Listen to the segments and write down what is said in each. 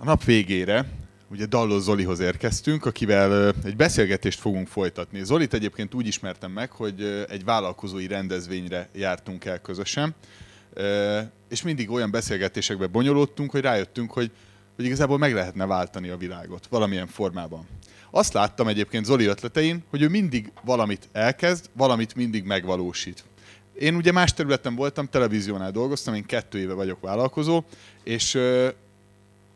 a nap végére ugye Dalló Zolihoz érkeztünk, akivel egy beszélgetést fogunk folytatni. Zolit egyébként úgy ismertem meg, hogy egy vállalkozói rendezvényre jártunk el közösen, és mindig olyan beszélgetésekbe bonyolódtunk, hogy rájöttünk, hogy, hogy igazából meg lehetne váltani a világot valamilyen formában. Azt láttam egyébként Zoli ötletein, hogy ő mindig valamit elkezd, valamit mindig megvalósít. Én ugye más területen voltam, televíziónál dolgoztam, én kettő éve vagyok vállalkozó, és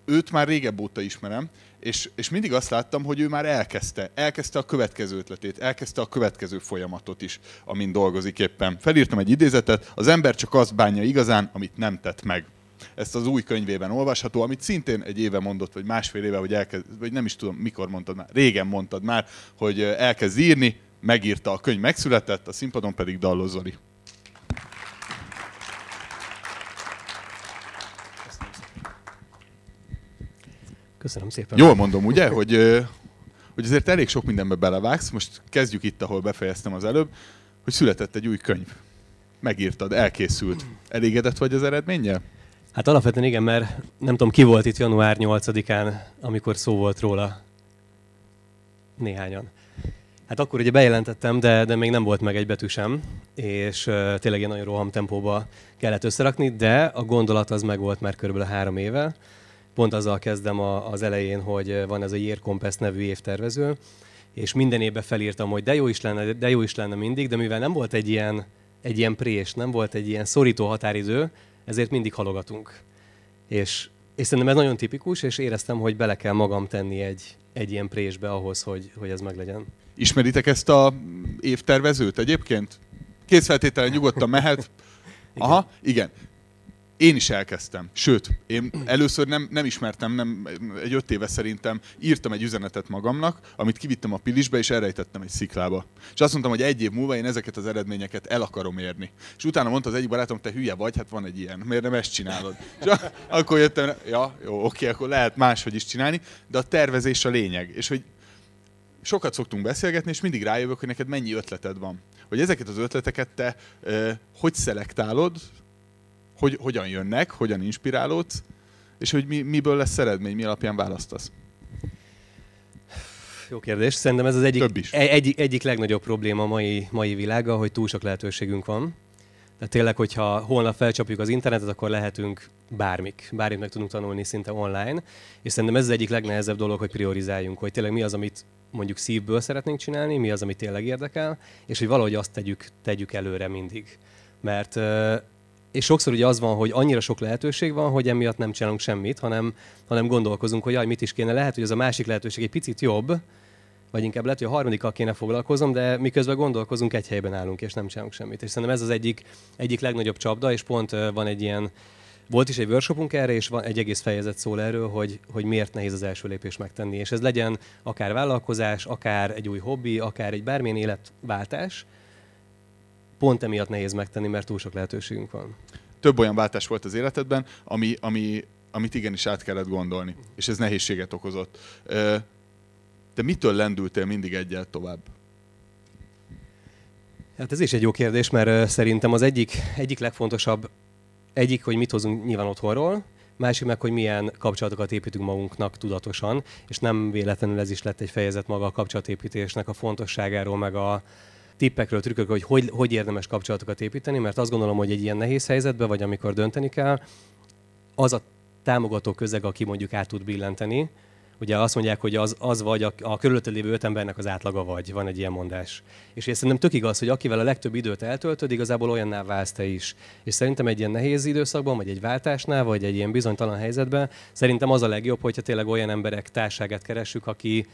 őt már régebb óta ismerem, és, és mindig azt láttam, hogy ő már elkezdte, elkezdte a következő ötletét, elkezdte a következő folyamatot is, amin dolgozik éppen. Felírtam egy idézetet, az ember csak azt bánja igazán, amit nem tett meg. Ezt az új könyvében olvasható, amit szintén egy éve mondott, vagy másfél éve, hogy elkezd, vagy nem is tudom, mikor mondtad már, régen mondtad már, hogy elkezd írni, megírta a könyv, megszületett, a színpadon pedig Dalló Köszönöm szépen. Jól mondom, ugye, hogy, hogy azért elég sok mindenbe belevágsz. Most kezdjük itt, ahol befejeztem az előbb, hogy született egy új könyv. Megírtad, elkészült. Elégedett vagy az eredménnyel? Hát alapvetően igen, mert nem tudom, ki volt itt január 8-án, amikor szó volt róla. Néhányan. Hát akkor ugye bejelentettem, de, de még nem volt meg egy betű sem, és uh, tényleg egy nagyon roham tempóba kellett összerakni, de a gondolat az meg volt már körülbelül három éve, pont azzal kezdem a, az elején, hogy van ez a Year Compass nevű évtervező, és minden évben felírtam, hogy de jó is lenne, de jó is lenne mindig, de mivel nem volt egy ilyen, egy ilyen prés, nem volt egy ilyen szorító határidő, ezért mindig halogatunk. És, és szerintem ez nagyon tipikus, és éreztem, hogy bele kell magam tenni egy, egy ilyen présbe ahhoz, hogy, hogy ez meglegyen. Ismeritek ezt a évtervezőt egyébként? Készfeltételen nyugodtan mehet. Aha, igen én is elkezdtem. Sőt, én először nem, nem ismertem, nem, egy öt éve szerintem írtam egy üzenetet magamnak, amit kivittem a pilisbe, és elrejtettem egy sziklába. És azt mondtam, hogy egy év múlva én ezeket az eredményeket el akarom érni. És utána mondta az egyik barátom, te hülye vagy, hát van egy ilyen, miért nem ezt csinálod? És akkor jöttem, ja, jó, oké, akkor lehet máshogy is csinálni, de a tervezés a lényeg. És hogy sokat szoktunk beszélgetni, és mindig rájövök, hogy neked mennyi ötleted van. Hogy ezeket az ötleteket te eh, hogy szelektálod, hogy hogyan jönnek, hogyan inspirálódsz, és hogy mi, miből lesz eredmény, mi alapján választasz? Jó kérdés. Szerintem ez az egyik, Több is. Egy, egyik, legnagyobb probléma a mai, mai világa, hogy túl sok lehetőségünk van. Tehát tényleg, hogyha holnap felcsapjuk az internetet, akkor lehetünk bármik. Bármit meg tudunk tanulni szinte online. És szerintem ez az egyik legnehezebb dolog, hogy priorizáljunk, hogy tényleg mi az, amit mondjuk szívből szeretnénk csinálni, mi az, amit tényleg érdekel, és hogy valahogy azt tegyük, tegyük előre mindig. Mert és sokszor ugye az van, hogy annyira sok lehetőség van, hogy emiatt nem csinálunk semmit, hanem, hanem gondolkozunk, hogy jaj, mit is kéne. Lehet, hogy az a másik lehetőség egy picit jobb, vagy inkább lehet, hogy a harmadikkal kéne foglalkozom, de miközben gondolkozunk, egy helyben állunk, és nem csinálunk semmit. És szerintem ez az egyik, egyik legnagyobb csapda, és pont van egy ilyen, volt is egy workshopunk erre, és van egy egész fejezet szól erről, hogy, hogy miért nehéz az első lépés megtenni. És ez legyen akár vállalkozás, akár egy új hobbi, akár egy bármilyen életváltás, pont emiatt nehéz megtenni, mert túl sok lehetőségünk van. Több olyan váltás volt az életedben, ami, ami, amit igenis át kellett gondolni, és ez nehézséget okozott. De mitől lendültél mindig egyel tovább? Hát ez is egy jó kérdés, mert szerintem az egyik, egyik legfontosabb, egyik, hogy mit hozunk nyilván otthonról, másik meg, hogy milyen kapcsolatokat építünk magunknak tudatosan, és nem véletlenül ez is lett egy fejezet maga a kapcsolatépítésnek a fontosságáról, meg a, tippekről, trükkök, hogy, hogy hogy érdemes kapcsolatokat építeni, mert azt gondolom, hogy egy ilyen nehéz helyzetben, vagy amikor dönteni kell, az a támogató közeg, aki mondjuk át tud billenteni, Ugye azt mondják, hogy az, az vagy a, a körülötted lévő öt embernek az átlaga vagy, van egy ilyen mondás. És én szerintem tök igaz, hogy akivel a legtöbb időt eltöltöd, igazából olyanná válsz te is. És szerintem egy ilyen nehéz időszakban, vagy egy váltásnál, vagy egy ilyen bizonytalan helyzetben, szerintem az a legjobb, hogyha tényleg olyan emberek társágát keressük, aki,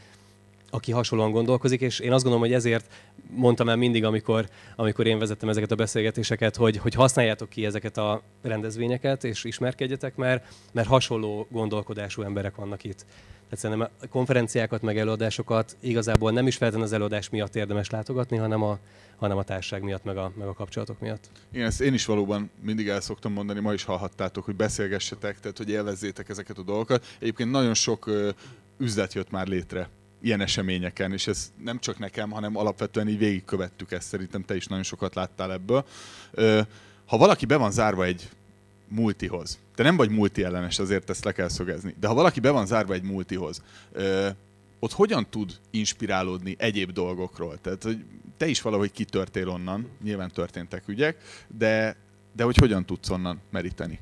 aki hasonlóan gondolkozik, és én azt gondolom, hogy ezért mondtam el mindig, amikor, amikor én vezettem ezeket a beszélgetéseket, hogy, hogy használjátok ki ezeket a rendezvényeket, és ismerkedjetek, mert, mert hasonló gondolkodású emberek vannak itt. Tehát szerintem a konferenciákat, meg előadásokat igazából nem is feltétlenül az előadás miatt érdemes látogatni, hanem a, hanem a társág miatt, meg a, meg a kapcsolatok miatt. Igen, ezt én is valóban mindig el szoktam mondani, ma is hallhattátok, hogy beszélgessetek, tehát hogy élvezzétek ezeket a dolgokat. Egyébként nagyon sok üzlet jött már létre ilyen eseményeken, és ez nem csak nekem, hanem alapvetően így végigkövettük ezt, szerintem te is nagyon sokat láttál ebből. Ha valaki be van zárva egy multihoz. Te nem vagy multi ellenes, azért ezt le kell szögezni. De ha valaki be van zárva egy multihoz, ott hogyan tud inspirálódni egyéb dolgokról? Tehát, hogy te is valahogy kitörtél onnan, nyilván történtek ügyek, de, de hogy hogyan tudsz onnan meríteni?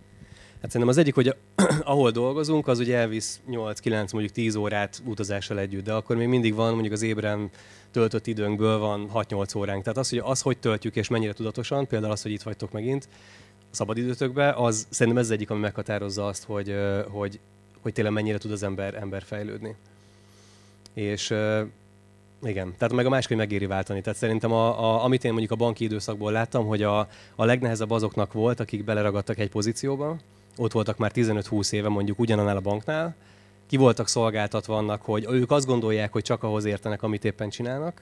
Hát szerintem az egyik, hogy ahol dolgozunk, az ugye elvisz 8-9, mondjuk 10 órát utazással együtt, de akkor még mindig van mondjuk az ébren töltött időnkből van 6-8 óránk. Tehát az, hogy az, hogy töltjük és mennyire tudatosan, például az, hogy itt vagytok megint a szabadidőtökbe, az szerintem ez az egyik, ami meghatározza azt, hogy, hogy, hogy tényleg mennyire tud az ember, ember fejlődni. És igen, tehát meg a másik, hogy megéri váltani. Tehát szerintem, a, a, amit én mondjuk a banki időszakból láttam, hogy a, a legnehezebb azoknak volt, akik beleragadtak egy pozícióba, ott voltak már 15-20 éve mondjuk ugyanannál a banknál, ki voltak szolgáltatva annak, hogy ők azt gondolják, hogy csak ahhoz értenek, amit éppen csinálnak,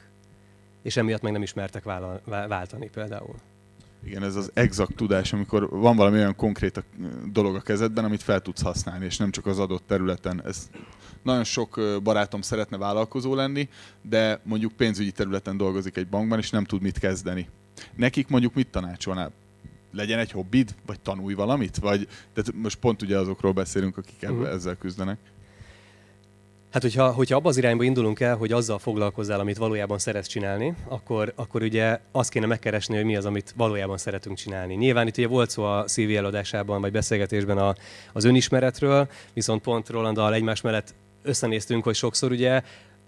és emiatt meg nem ismertek váltani például. Igen, ez az exakt tudás, amikor van valami olyan konkrét dolog a kezedben, amit fel tudsz használni, és nem csak az adott területen. Ez nagyon sok barátom szeretne vállalkozó lenni, de mondjuk pénzügyi területen dolgozik egy bankban, és nem tud mit kezdeni. Nekik mondjuk mit tanácsolnál? Legyen egy hobbid, vagy tanulj valamit? Vagy, tehát most pont ugye azokról beszélünk, akik uh-huh. ezzel küzdenek. Hát, hogyha, hogyha abba az irányba indulunk el, hogy azzal foglalkozzál, amit valójában szeretsz csinálni, akkor, akkor ugye azt kéne megkeresni, hogy mi az, amit valójában szeretünk csinálni. Nyilván itt ugye volt szó a CV eladásában, vagy beszélgetésben a, az önismeretről, viszont pont Rolandal egymás mellett összenéztünk, hogy sokszor ugye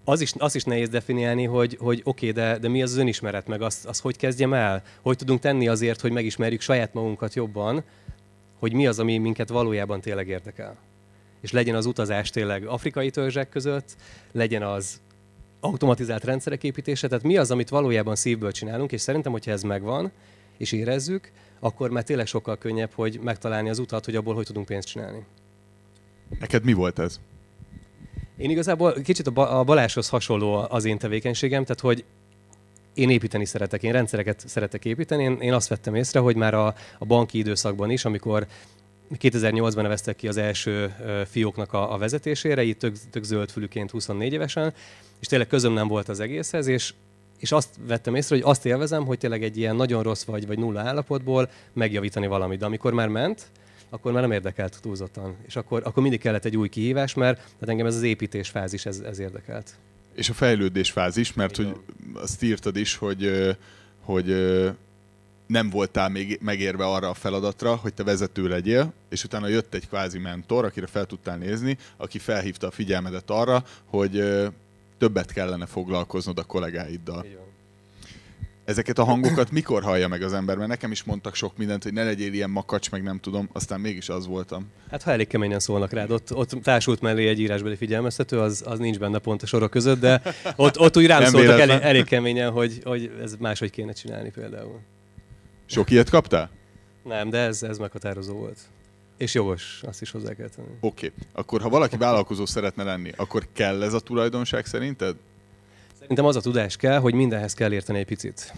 az is, az is nehéz definiálni, hogy, hogy oké, okay, de, de mi az, az önismeret, meg azt, az hogy kezdjem el? Hogy tudunk tenni azért, hogy megismerjük saját magunkat jobban, hogy mi az, ami minket valójában tényleg érdekel és legyen az utazás tényleg afrikai törzsek között, legyen az automatizált rendszerek építése, tehát mi az, amit valójában szívből csinálunk, és szerintem, hogyha ez megvan, és érezzük, akkor már tényleg sokkal könnyebb, hogy megtalálni az utat, hogy abból hogy tudunk pénzt csinálni. Neked mi volt ez? Én igazából kicsit a Baláshoz hasonló az én tevékenységem, tehát hogy én építeni szeretek, én rendszereket szeretek építeni. Én, én azt vettem észre, hogy már a, a banki időszakban is, amikor 2008-ban neveztek ki az első fióknak a, a vezetésére, itt tök, tök zöldfülűként 24 évesen, és tényleg közöm nem volt az egészhez, és, és azt vettem észre, hogy azt élvezem, hogy tényleg egy ilyen nagyon rossz vagy, vagy nulla állapotból megjavítani valamit. De amikor már ment, akkor már nem érdekelt túlzottan. És akkor, akkor mindig kellett egy új kihívás, mert tehát engem ez az építés fázis, ez, ez érdekelt. És a fejlődés fázis, mert Igen. hogy azt írtad is, hogy, hogy nem voltál még megérve arra a feladatra, hogy te vezető legyél, és utána jött egy kvázi mentor, akire fel tudtál nézni, aki felhívta a figyelmedet arra, hogy többet kellene foglalkoznod a kollégáiddal. Ezeket a hangokat mikor hallja meg az ember? Mert nekem is mondtak sok mindent, hogy ne legyél ilyen makacs, meg nem tudom, aztán mégis az voltam. Hát ha elég keményen szólnak rád, ott, ott társult mellé egy írásbeli figyelmeztető, az, az nincs benne pont a sorok között, de ott, ott úgy rám szóltak elég, elég keményen, hogy, hogy ez máshogy kéne csinálni például. Sok ilyet kaptál? Nem, de ez, ez meghatározó volt. És jogos, azt is hozzá kell tenni. Oké. Okay. Akkor ha valaki vállalkozó szeretne lenni, akkor kell ez a tulajdonság szerinted? Szerintem az a tudás kell, hogy mindenhez kell érteni egy picit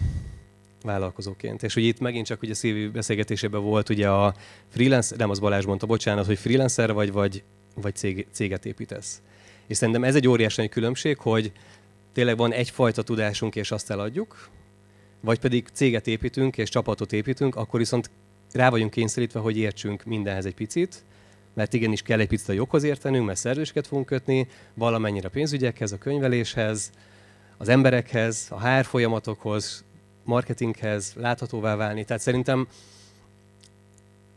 vállalkozóként. És hogy itt megint csak ugye szívi beszélgetésében volt ugye a freelancer, nem az Balázs mondta, bocsánat, hogy freelancer vagy, vagy, vagy cég, céget építesz. És szerintem ez egy óriási nagy különbség, hogy tényleg van egyfajta tudásunk, és azt eladjuk, vagy pedig céget építünk és csapatot építünk, akkor viszont rá vagyunk kényszerítve, hogy értsünk mindenhez egy picit, mert igenis kell egy picit a joghoz értenünk, mert szerződéseket fogunk kötni, valamennyire a pénzügyekhez, a könyveléshez, az emberekhez, a HR folyamatokhoz, marketinghez, láthatóvá válni. Tehát szerintem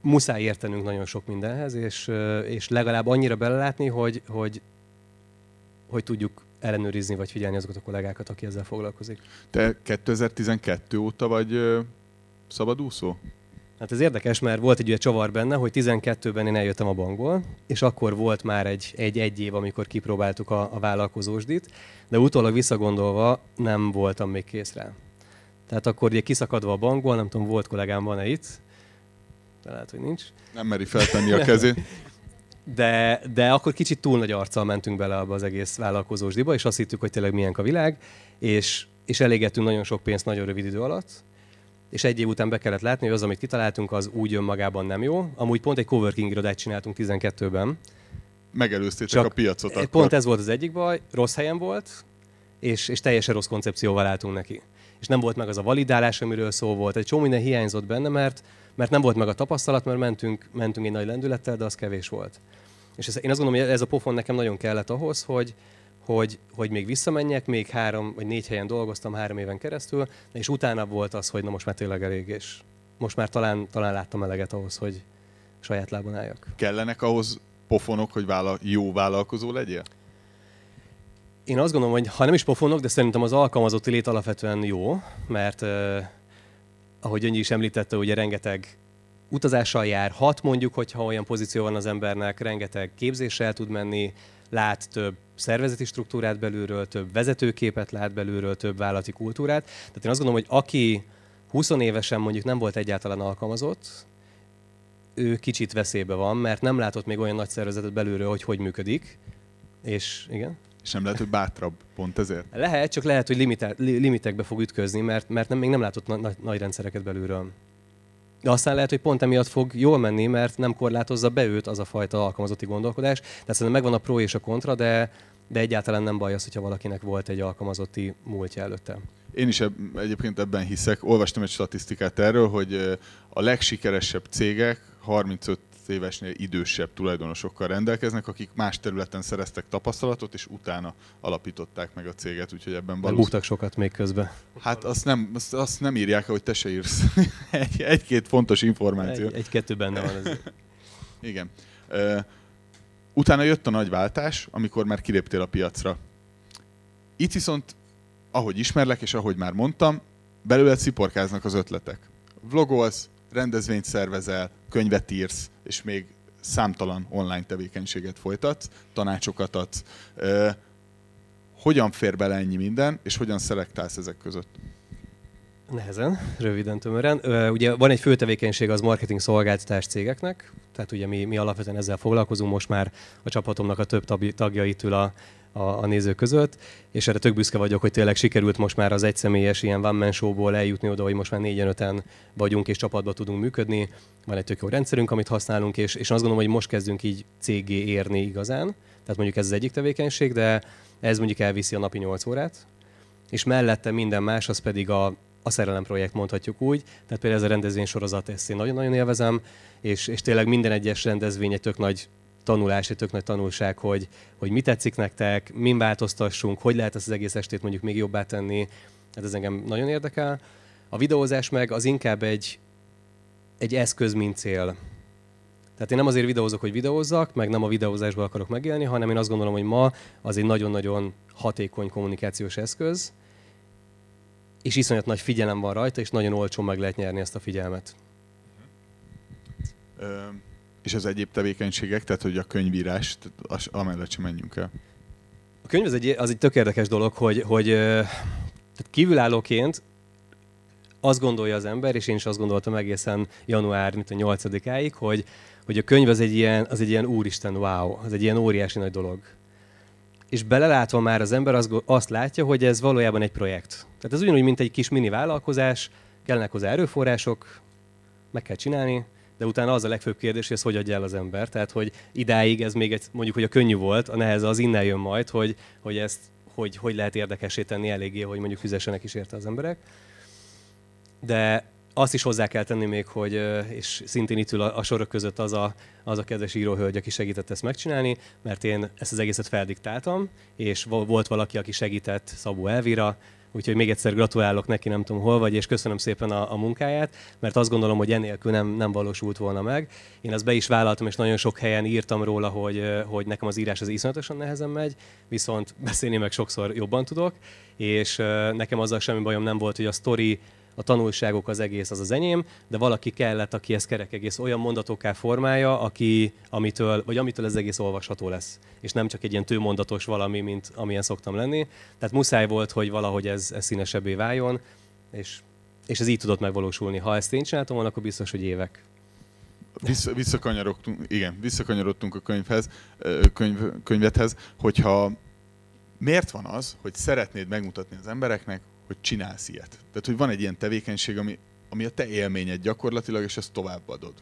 muszáj értenünk nagyon sok mindenhez, és, és legalább annyira belelátni, hogy, hogy, hogy tudjuk ellenőrizni vagy figyelni azokat a kollégákat, aki ezzel foglalkozik. Te 2012 óta vagy szabadúszó? Hát ez érdekes, mert volt egy ugye csavar benne, hogy 12-ben én eljöttem a bankból, és akkor volt már egy, egy, egy év, amikor kipróbáltuk a, a vállalkozósdit, de utólag visszagondolva nem voltam még kész rá. Tehát akkor ugye kiszakadva a bankból, nem tudom, volt kollégám van-e itt, de lehet, hogy nincs. Nem meri feltenni a kezét. de, de akkor kicsit túl nagy arccal mentünk bele abba az egész vállalkozósdiba, és azt hittük, hogy tényleg milyen a világ, és, és elégettünk nagyon sok pénzt nagyon rövid idő alatt, és egy év után be kellett látni, hogy az, amit kitaláltunk, az úgy önmagában nem jó. Amúgy pont egy coworking irodát csináltunk 12-ben. Megelőztétek Csak a piacot akkor. Pont ez volt az egyik baj, rossz helyen volt, és, és teljesen rossz koncepcióval álltunk neki. és nem volt meg az a validálás, amiről szó volt. Egy csomó minden hiányzott benne, mert, mert nem volt meg a tapasztalat, mert mentünk, mentünk egy nagy lendülettel, de az kevés volt. És ez, én azt gondolom, hogy ez a pofon nekem nagyon kellett ahhoz, hogy, hogy, hogy még visszamenjek, még három vagy négy helyen dolgoztam három éven keresztül, és utána volt az, hogy na most már tényleg elég, és most már talán, talán láttam eleget ahhoz, hogy saját lábon álljak. Kellenek ahhoz pofonok, hogy vála, jó vállalkozó legyél? Én azt gondolom, hogy ha nem is pofonok, de szerintem az alkalmazotti lét alapvetően jó, mert uh, ahogy Gyöngyi is említette, ugye rengeteg utazással jár, hat mondjuk, hogyha olyan pozíció van az embernek, rengeteg képzéssel tud menni, lát több szervezeti struktúrát belülről, több vezetőképet lát belülről, több vállalati kultúrát. Tehát én azt gondolom, hogy aki 20 évesen mondjuk nem volt egyáltalán alkalmazott, ő kicsit veszélybe van, mert nem látott még olyan nagy szervezetet belülről, hogy hogy működik. És igen? És nem lehet, hogy bátrabb, pont ezért? Lehet, csak lehet, hogy limite, limitekbe fog ütközni, mert, mert nem, még nem látott na, nagy, nagy rendszereket belülről. De aztán lehet, hogy pont emiatt fog jól menni, mert nem korlátozza be őt az a fajta alkalmazotti gondolkodás. Tehát szerintem megvan a pro és a kontra, de, de egyáltalán nem baj az, hogyha valakinek volt egy alkalmazotti múltja előtte. Én is eb, egyébként ebben hiszek. Olvastam egy statisztikát erről, hogy a legsikeresebb cégek 35 évesnél idősebb tulajdonosokkal rendelkeznek, akik más területen szereztek tapasztalatot, és utána alapították meg a céget, úgyhogy ebben valószínűleg... Buktak sokat még közben. Hát azt nem, azt, azt nem írják, hogy te se írsz. egy, egy-két fontos információ. Egy, egy-kettő benne van ez. Igen. Uh, utána jött a nagy váltás, amikor már kiléptél a piacra. Itt viszont, ahogy ismerlek, és ahogy már mondtam, belőled sziporkáznak az ötletek. Vlogolsz, rendezvényt szervezel, könyvet írsz, és még számtalan online tevékenységet folytatsz, tanácsokat adsz. Hogyan fér bele ennyi minden, és hogyan szelektálsz ezek között? Nehezen, röviden, tömören. Ugye van egy fő tevékenység az marketing szolgáltatás cégeknek, tehát ugye mi, mi alapvetően ezzel foglalkozunk, most már a csapatomnak a több tagja itt ül a, a, a nézők között, és erre tök büszke vagyok, hogy tényleg sikerült most már az egyszemélyes ilyen one man showból eljutni oda, hogy most már négyen öten vagyunk és csapatban tudunk működni. Van egy tök jó rendszerünk, amit használunk, és, és azt gondolom, hogy most kezdünk így cégé érni igazán. Tehát mondjuk ez az egyik tevékenység, de ez mondjuk elviszi a napi 8 órát, és mellette minden más, az pedig a, a szerelem projekt mondhatjuk úgy. Tehát például ez a rendezvény sorozat, ezt én nagyon-nagyon élvezem, és, és tényleg minden egyes rendezvény egy tök nagy tanulás, egy tök nagy tanulság, hogy, hogy mi tetszik nektek, min változtassunk, hogy lehet ezt az egész estét mondjuk még jobbá tenni. Hát ez engem nagyon érdekel. A videózás meg az inkább egy, egy eszköz, mint cél. Tehát én nem azért videózok, hogy videózzak, meg nem a videózásból akarok megélni, hanem én azt gondolom, hogy ma az egy nagyon-nagyon hatékony kommunikációs eszköz, és iszonyat nagy figyelem van rajta, és nagyon olcsón meg lehet nyerni ezt a figyelmet. És az egyéb tevékenységek, tehát hogy a könyvírás, amellett sem menjünk el. A könyv az egy, az egy tök érdekes dolog, hogy, hogy tehát kívülállóként azt gondolja az ember, és én is azt gondoltam egészen január mint a 8-áig, hogy, hogy a könyv az egy, ilyen, az egy ilyen úristen, wow, az egy ilyen óriási nagy dolog. És belelátva már az ember azt, azt látja, hogy ez valójában egy projekt. Tehát ez ugyanúgy, mint egy kis mini vállalkozás, kellnek hozzá erőforrások, meg kell csinálni, de utána az a legfőbb kérdés, hogy ezt hogy adja el az ember. Tehát, hogy idáig ez még egy, mondjuk, hogy a könnyű volt, a neheze az innen jön majd, hogy, hogy ezt hogy, hogy lehet érdekesé tenni eléggé, hogy mondjuk fizessenek is érte az emberek. De azt is hozzá kell tenni még, hogy, és szintén itt ül a, a sorok között az a, az a kedves íróhölgy, aki segített ezt megcsinálni, mert én ezt az egészet feldiktáltam, és volt valaki, aki segített, Szabó Elvira, Úgyhogy még egyszer gratulálok neki, nem tudom hol vagy, és köszönöm szépen a, a munkáját, mert azt gondolom, hogy enélkül nem, nem valósult volna meg. Én azt be is vállaltam, és nagyon sok helyen írtam róla, hogy, hogy nekem az írás az iszonyatosan nehezen megy, viszont beszélni meg sokszor jobban tudok, és nekem azzal semmi bajom nem volt, hogy a story a tanulságok az egész az az enyém, de valaki kellett, aki ezt kerek egész olyan mondatokká formálja, aki, amitől, vagy amitől ez egész olvasható lesz. És nem csak egy ilyen tőmondatos valami, mint amilyen szoktam lenni. Tehát muszáj volt, hogy valahogy ez, ez színesebbé váljon, és, és ez így tudott megvalósulni. Ha ezt én csináltam volna, akkor biztos, hogy évek. Vissza, visszakanyarodtunk, igen, visszakanyarodtunk a könyvhez, könyv, könyvethez, hogyha miért van az, hogy szeretnéd megmutatni az embereknek, hogy csinálsz ilyet. Tehát, hogy van egy ilyen tevékenység, ami, ami a te élményed gyakorlatilag, és ezt továbbadod.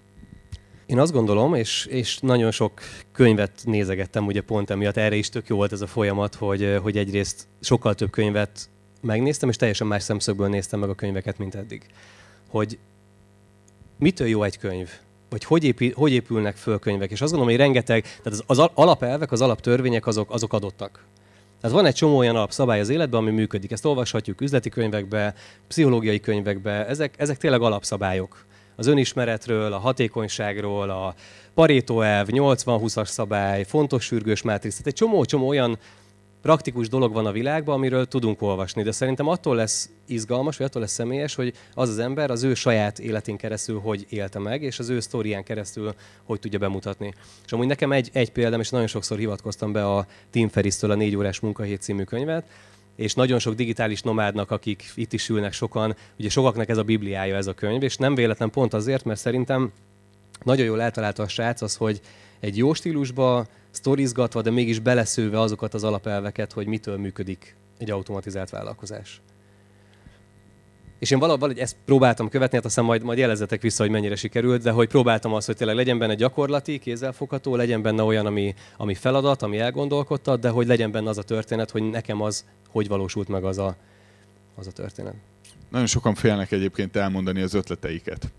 Én azt gondolom, és, és nagyon sok könyvet nézegettem ugye pont emiatt, erre is tök jó volt ez a folyamat, hogy, hogy egyrészt sokkal több könyvet megnéztem, és teljesen más szemszögből néztem meg a könyveket, mint eddig. Hogy mitől jó egy könyv? Vagy hogy, épül, hogy épülnek föl könyvek? És azt gondolom, hogy rengeteg, tehát az, az alapelvek, az alaptörvények azok, azok adottak. Tehát van egy csomó olyan alapszabály az életben, ami működik. Ezt olvashatjuk üzleti könyvekbe, pszichológiai könyvekbe, ezek, ezek tényleg alapszabályok. Az önismeretről, a hatékonyságról, a Pareto elv, 80-20-as szabály, fontos sürgős mátrix, tehát egy csomó-csomó olyan praktikus dolog van a világban, amiről tudunk olvasni, de szerintem attól lesz izgalmas, vagy attól lesz személyes, hogy az az ember az ő saját életén keresztül hogy élte meg, és az ő sztorián keresztül hogy tudja bemutatni. És amúgy nekem egy, egy példám, és nagyon sokszor hivatkoztam be a Tim Ferriss-től a négy órás munkahét című könyvet, és nagyon sok digitális nomádnak, akik itt is ülnek sokan, ugye sokaknak ez a bibliája ez a könyv, és nem véletlen pont azért, mert szerintem nagyon jól eltalálta a srác az, hogy egy jó stílusba, sztorizgatva, de mégis beleszőve azokat az alapelveket, hogy mitől működik egy automatizált vállalkozás. És én valahogy ezt próbáltam követni, hát aztán majd, majd jelezzetek vissza, hogy mennyire sikerült, de hogy próbáltam azt, hogy tényleg legyen benne gyakorlati, kézzelfogható, legyen benne olyan, ami, ami feladat, ami elgondolkodtat, de hogy legyen benne az a történet, hogy nekem az, hogy valósult meg az a, az a történet. Nagyon sokan félnek egyébként elmondani az ötleteiket.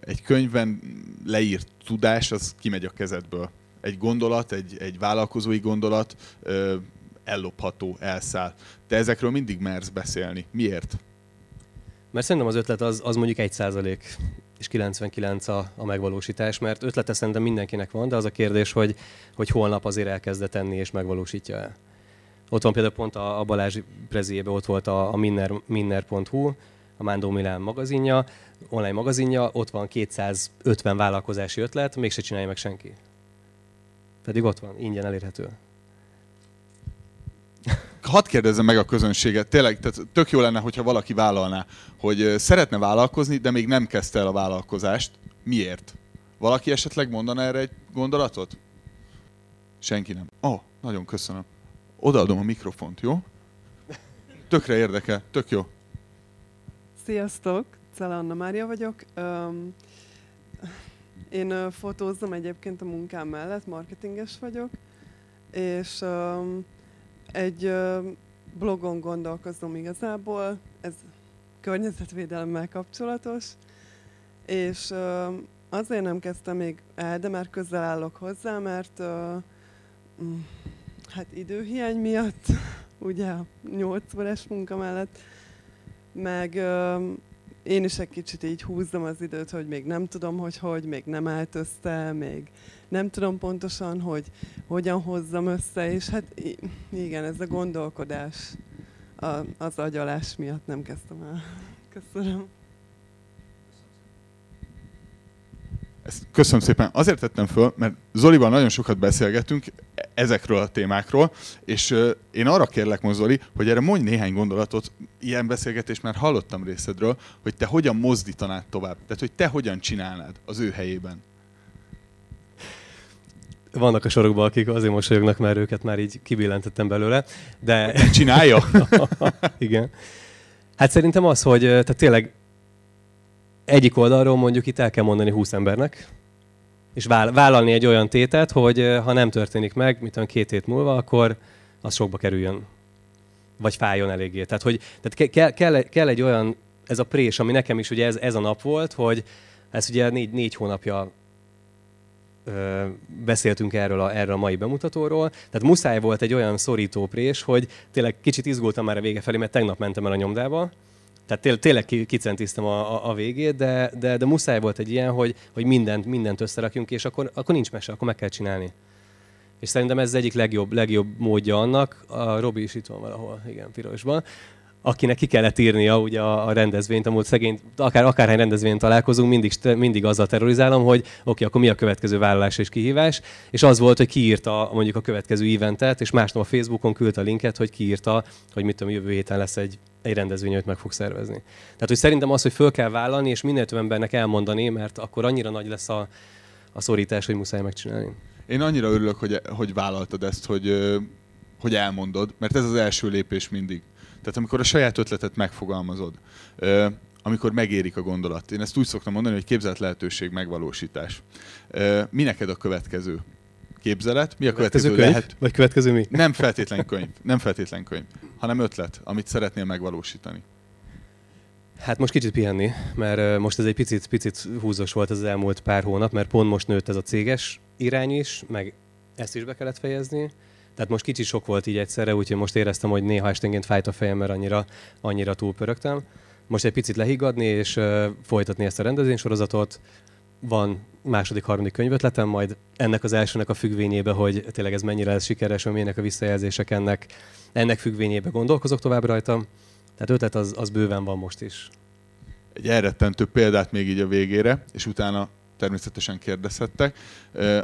Egy könyvben leírt tudás, az kimegy a kezedből egy gondolat, egy, egy vállalkozói gondolat ö, ellopható, elszáll. Te ezekről mindig mersz beszélni. Miért? Mert szerintem az ötlet az, az mondjuk 1 százalék és 99 a, a megvalósítás, mert ötlete szerintem mindenkinek van, de az a kérdés, hogy, hogy holnap azért elkezde tenni és megvalósítja el. Ott van például pont a, a Balázs preziébe, ott volt a, a minner, minner.hu, a Mándó Milán magazinja, online magazinja, ott van 250 vállalkozási ötlet, mégse csinálja meg senki. Pedig ott van, ingyen elérhető. Hadd kérdezzem meg a közönséget, tényleg, tehát tök jó lenne, hogyha valaki vállalná, hogy szeretne vállalkozni, de még nem kezdte el a vállalkozást. Miért? Valaki esetleg mondana erre egy gondolatot? Senki nem. Ó, oh, nagyon köszönöm. Odaadom a mikrofont, jó? Tökre érdekel, tök jó. Sziasztok, Cele Anna Mária vagyok. Um, én fotózom egyébként a munkám mellett, marketinges vagyok, és um, egy uh, blogon gondolkozom igazából, ez környezetvédelemmel kapcsolatos, és uh, azért nem kezdtem még el, de már közel állok hozzá, mert uh, hát időhiány miatt, ugye a 8 órás munka mellett, meg uh, én is egy kicsit így húzzam az időt, hogy még nem tudom, hogy hogy, még nem állt össze, még nem tudom pontosan, hogy hogyan hozzam össze, és hát igen, ez a gondolkodás az agyalás miatt nem kezdtem el. Köszönöm. Ezt köszönöm szépen. Azért tettem föl, mert Zolival nagyon sokat beszélgetünk ezekről a témákról, és én arra kérlek most, Zoli, hogy erre mondj néhány gondolatot, ilyen beszélgetést már hallottam részedről, hogy te hogyan mozdítanád tovább, tehát hogy te hogyan csinálnád az ő helyében. Vannak a sorokban, akik azért mosolyognak, mert őket már így kibillentettem belőle, de... Csinálja? Igen. Hát szerintem az, hogy tehát tényleg egyik oldalról mondjuk itt el kell mondani 20 embernek, és vállalni egy olyan tétet, hogy ha nem történik meg, mint olyan két hét múlva, akkor az sokba kerüljön. Vagy fájjon eléggé. Tehát, hogy, tehát kell, kell, kell egy olyan, ez a prés, ami nekem is ugye ez, ez a nap volt, hogy ez ugye négy, négy hónapja ö, beszéltünk erről a, erről a mai bemutatóról, tehát muszáj volt egy olyan szorító prés, hogy tényleg kicsit izgultam már a vége felé, mert tegnap mentem el a nyomdába, tehát té- tényleg kicentiztem a, a, a végét, de, de, de muszáj volt egy ilyen, hogy, hogy mindent, mindent összerakjunk, és akkor, akkor nincs mese, akkor meg kell csinálni. És szerintem ez az egyik legjobb, legjobb módja annak, a Robi is itt van valahol, igen, pirosban, akinek ki kellett írnia ugye a, a rendezvényt, amúgy szegény, akár, akárhány rendezvényt találkozunk, mindig, mindig azzal terrorizálom, hogy oké, okay, akkor mi a következő vállalás és kihívás, és az volt, hogy kiírta mondjuk a következő eventet, és másnap a Facebookon küldte a linket, hogy kiírta, hogy mit tudom, jövő héten lesz egy, egy rendezvény, amit meg fog szervezni. Tehát, hogy szerintem az, hogy föl kell vállalni, és minél több embernek elmondani, mert akkor annyira nagy lesz a, a szorítás, hogy muszáj megcsinálni. Én annyira örülök, hogy, hogy vállaltad ezt, hogy, hogy elmondod, mert ez az első lépés mindig. Tehát amikor a saját ötletet megfogalmazod, amikor megérik a gondolat. Én ezt úgy szoktam mondani, hogy képzelt lehetőség megvalósítás. Mi neked a következő? Képzelet, mi a következő, könyv? lehet? Vagy következő mi? Nem feltétlen könyv, nem feltétlen könyv, hanem ötlet, amit szeretnél megvalósítani. Hát most kicsit pihenni, mert most ez egy picit, picit húzós volt az elmúlt pár hónap, mert pont most nőtt ez a céges irány is, meg ezt is be kellett fejezni. Tehát most kicsit sok volt így egyszerre, úgyhogy most éreztem, hogy néha esténként fájt a fejem, mert annyira, annyira túlpörögtem. Most egy picit lehiggadni és uh, folytatni ezt a rendezvénysorozatot. Van második, harmadik könyvetletem, majd ennek az elsőnek a függvényébe, hogy tényleg ez mennyire lesz sikeres, milyenek a visszajelzések ennek, ennek függvényébe gondolkozok tovább rajta. Tehát ötlet az, az bőven van most is. Egy elrettentő példát még így a végére, és utána természetesen kérdezhettek.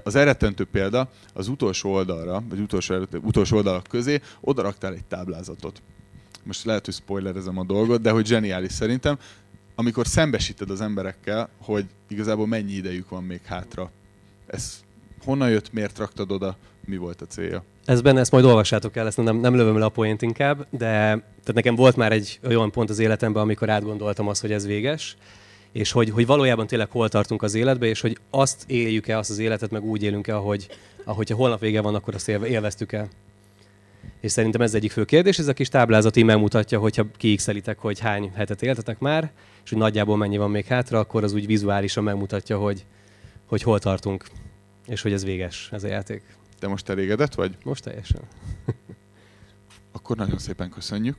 Az elrettentő példa az utolsó oldalra, vagy utolsó, utolsó oldalak közé oda raktál egy táblázatot. Most lehet, hogy spoilerezem a dolgot, de hogy zseniális szerintem, amikor szembesíted az emberekkel, hogy igazából mennyi idejük van még hátra. Ez honnan jött, miért raktad oda, mi volt a célja? Ez benne, ezt majd olvassátok el, ezt nem, nem lövöm le a poént inkább, de tehát nekem volt már egy olyan pont az életemben, amikor átgondoltam azt, hogy ez véges, és hogy, hogy valójában tényleg hol tartunk az életbe, és hogy azt éljük-e azt az életet, meg úgy élünk-e, ahogy, ahogyha holnap vége van, akkor azt élveztük el. És szerintem ez egyik fő kérdés, ez a kis táblázat így megmutatja, hogyha kiixelitek, hogy hány hetet éltetek már, és hogy nagyjából mennyi van még hátra, akkor az úgy vizuálisan megmutatja, hogy, hogy hol tartunk, és hogy ez véges, ez a játék. De most elégedett vagy? Most teljesen. Akkor nagyon szépen köszönjük.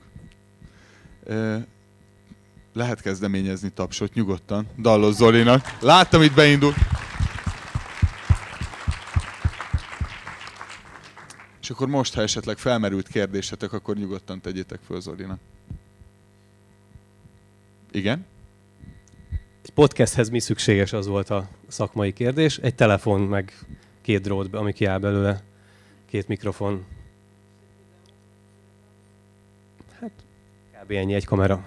Lehet kezdeményezni tapsot nyugodtan. Dallos Zolinak. Láttam, itt beindul. És akkor most, ha esetleg felmerült kérdésetek, akkor nyugodtan tegyétek föl Zolinak. Igen? Egy podcasthez mi szükséges, az volt a szakmai kérdés. Egy telefon, meg két drót, ami kiáll belőle, két mikrofon. Hát kb. ennyi egy kamera.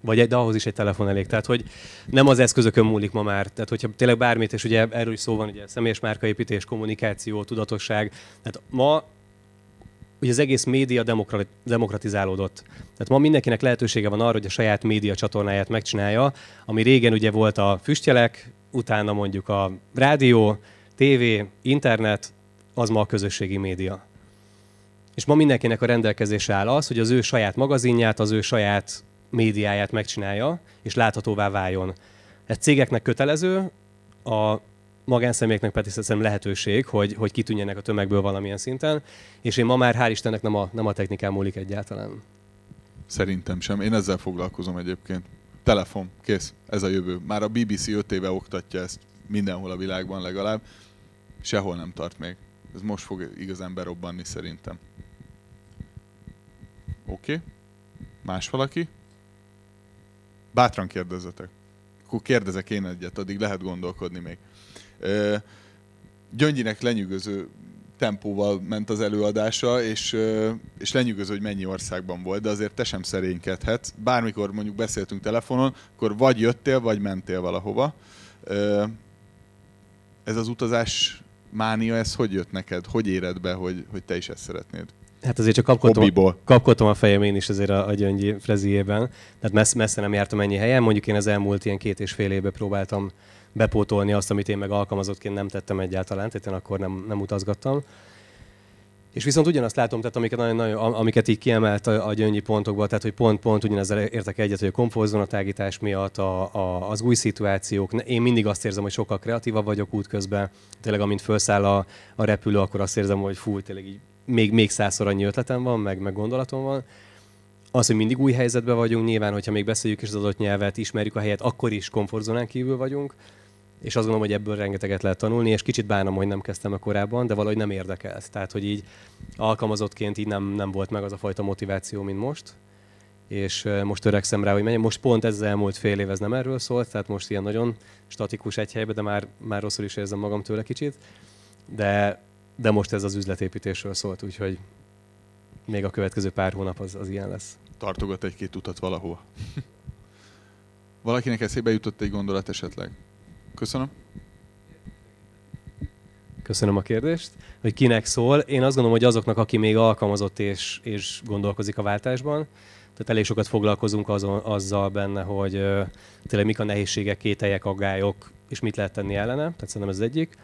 Vagy egy, de ahhoz is egy telefon elég. Tehát, hogy nem az eszközökön múlik ma már. Tehát, hogyha tényleg bármit, és ugye erről is szó van, ugye személyes márkaépítés, kommunikáció, tudatosság. Tehát ma ugye az egész média demokratizálódott. Tehát ma mindenkinek lehetősége van arra, hogy a saját média csatornáját megcsinálja, ami régen ugye volt a füstjelek, utána mondjuk a rádió, tévé, internet, az ma a közösségi média. És ma mindenkinek a rendelkezésre áll az, hogy az ő saját magazinját, az ő saját médiáját megcsinálja, és láthatóvá váljon. Ez cégeknek kötelező, a magánszemélyeknek pedig szerintem lehetőség, hogy, hogy kitűnjenek a tömegből valamilyen szinten, és én ma már hál' Istennek nem a, nem a technikán múlik egyáltalán. Szerintem sem. Én ezzel foglalkozom egyébként. Telefon, kész. Ez a jövő. Már a BBC 5 éve oktatja ezt mindenhol a világban legalább. Sehol nem tart még. Ez most fog igazán berobbanni szerintem. Oké? Okay. Más valaki? Bátran kérdezzetek. Akkor kérdezek én egyet, addig lehet gondolkodni még. Gyöngyinek lenyűgöző tempóval ment az előadása, és, és lenyűgöző, hogy mennyi országban volt, de azért te sem szerénykedhetsz. Bármikor mondjuk beszéltünk telefonon, akkor vagy jöttél, vagy mentél valahova. Ez az utazás mánia, ez hogy jött neked? Hogy éred be, hogy, hogy te is ezt szeretnéd? Hát azért csak kapkodtam, kapkodtam a fejem én is azért a, a Gyöngyi Freziében. Tehát messze, messze nem jártam ennyi helyen. Mondjuk én az elmúlt ilyen két és fél évben próbáltam bepótolni azt, amit én meg alkalmazottként nem tettem egyáltalán, tehát én akkor nem, nem utazgattam. És viszont ugyanazt látom, tehát amiket, nagyon, nagyon, amiket így kiemelt a, a gyöngyi pontokban, tehát hogy pont-pont ugyanezzel értek egyet, hogy a komfortzónatágítás miatt, a, a, az új szituációk, én mindig azt érzem, hogy sokkal kreatívabb vagyok útközben, tényleg amint felszáll a, a repülő, akkor azt érzem, hogy fú, tényleg így még, még százszor annyi ötletem van, meg, meg gondolatom van. Az, hogy mindig új helyzetben vagyunk, nyilván, hogyha még beszéljük is az adott nyelvet, ismerjük a helyet, akkor is komfortzónán kívül vagyunk és azt gondolom, hogy ebből rengeteget lehet tanulni, és kicsit bánom, hogy nem kezdtem a korábban, de valahogy nem érdekelt. Tehát, hogy így alkalmazottként így nem, nem volt meg az a fajta motiváció, mint most, és most törekszem rá, hogy menjem. Most pont ez az elmúlt fél év ez nem erről szólt, tehát most ilyen nagyon statikus egy helyben, de már, már rosszul is érzem magam tőle kicsit, de, de most ez az üzletépítésről szólt, úgyhogy még a következő pár hónap az, az ilyen lesz. Tartogat egy-két utat valahova. Valakinek eszébe jutott egy gondolat esetleg? Köszönöm. Köszönöm a kérdést. Hogy kinek szól. Én azt gondolom, hogy azoknak, aki még alkalmazott és, és gondolkozik a váltásban, tehát elég sokat foglalkozunk azon, azzal benne, hogy uh, tényleg mik a nehézségek, kételjek, aggályok, és mit lehet tenni ellene. Tehát szerintem ez az egyik.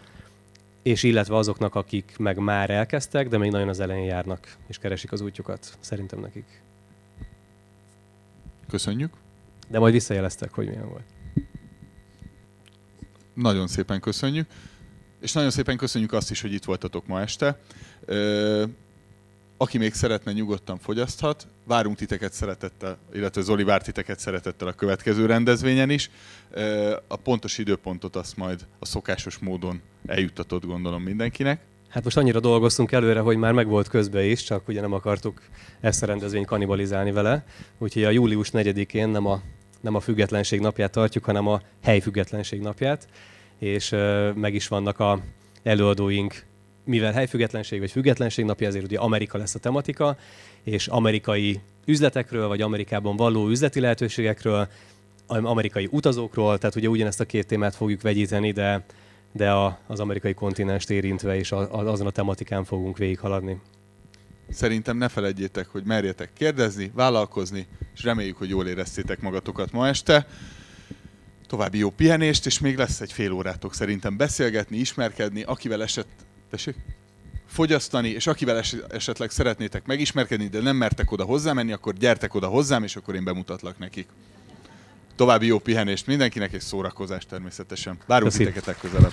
és illetve azoknak, akik meg már elkezdtek, de még nagyon az elején járnak, és keresik az útjukat, szerintem nekik. Köszönjük. De majd visszajeleztek, hogy milyen volt. Nagyon szépen köszönjük. És nagyon szépen köszönjük azt is, hogy itt voltatok ma este. Aki még szeretne, nyugodtan fogyaszthat. Várunk titeket szeretettel, illetve Zoli vár titeket szeretettel a következő rendezvényen is. A pontos időpontot azt majd a szokásos módon eljuttatod, gondolom mindenkinek. Hát most annyira dolgoztunk előre, hogy már megvolt közbe is, csak ugye nem akartuk ezt a rendezvényt kanibalizálni vele. Úgyhogy a július 4-én nem a, nem a függetlenség napját tartjuk, hanem a helyfüggetlenség napját. És meg is vannak a előadóink mivel helyfüggetlenség vagy függetlenség napja, ezért ugye Amerika lesz a tematika, és amerikai üzletekről, vagy Amerikában való üzleti lehetőségekről, amerikai utazókról, tehát ugye ugyanezt a két témát fogjuk vegyíteni, de, de a, az amerikai kontinenst érintve, és a, a, azon a tematikán fogunk végighaladni. Szerintem ne felejtjétek, hogy merjetek kérdezni, vállalkozni, és reméljük, hogy jól éreztétek magatokat ma este. További jó pihenést, és még lesz egy fél órátok szerintem beszélgetni, ismerkedni, akivel esett Tessék? fogyasztani, és akivel es- esetleg szeretnétek megismerkedni, de nem mertek oda hozzá menni, akkor gyertek oda hozzám, és akkor én bemutatlak nekik. További jó pihenést mindenkinek, és szórakozást természetesen. Várunk titeket legközelebb.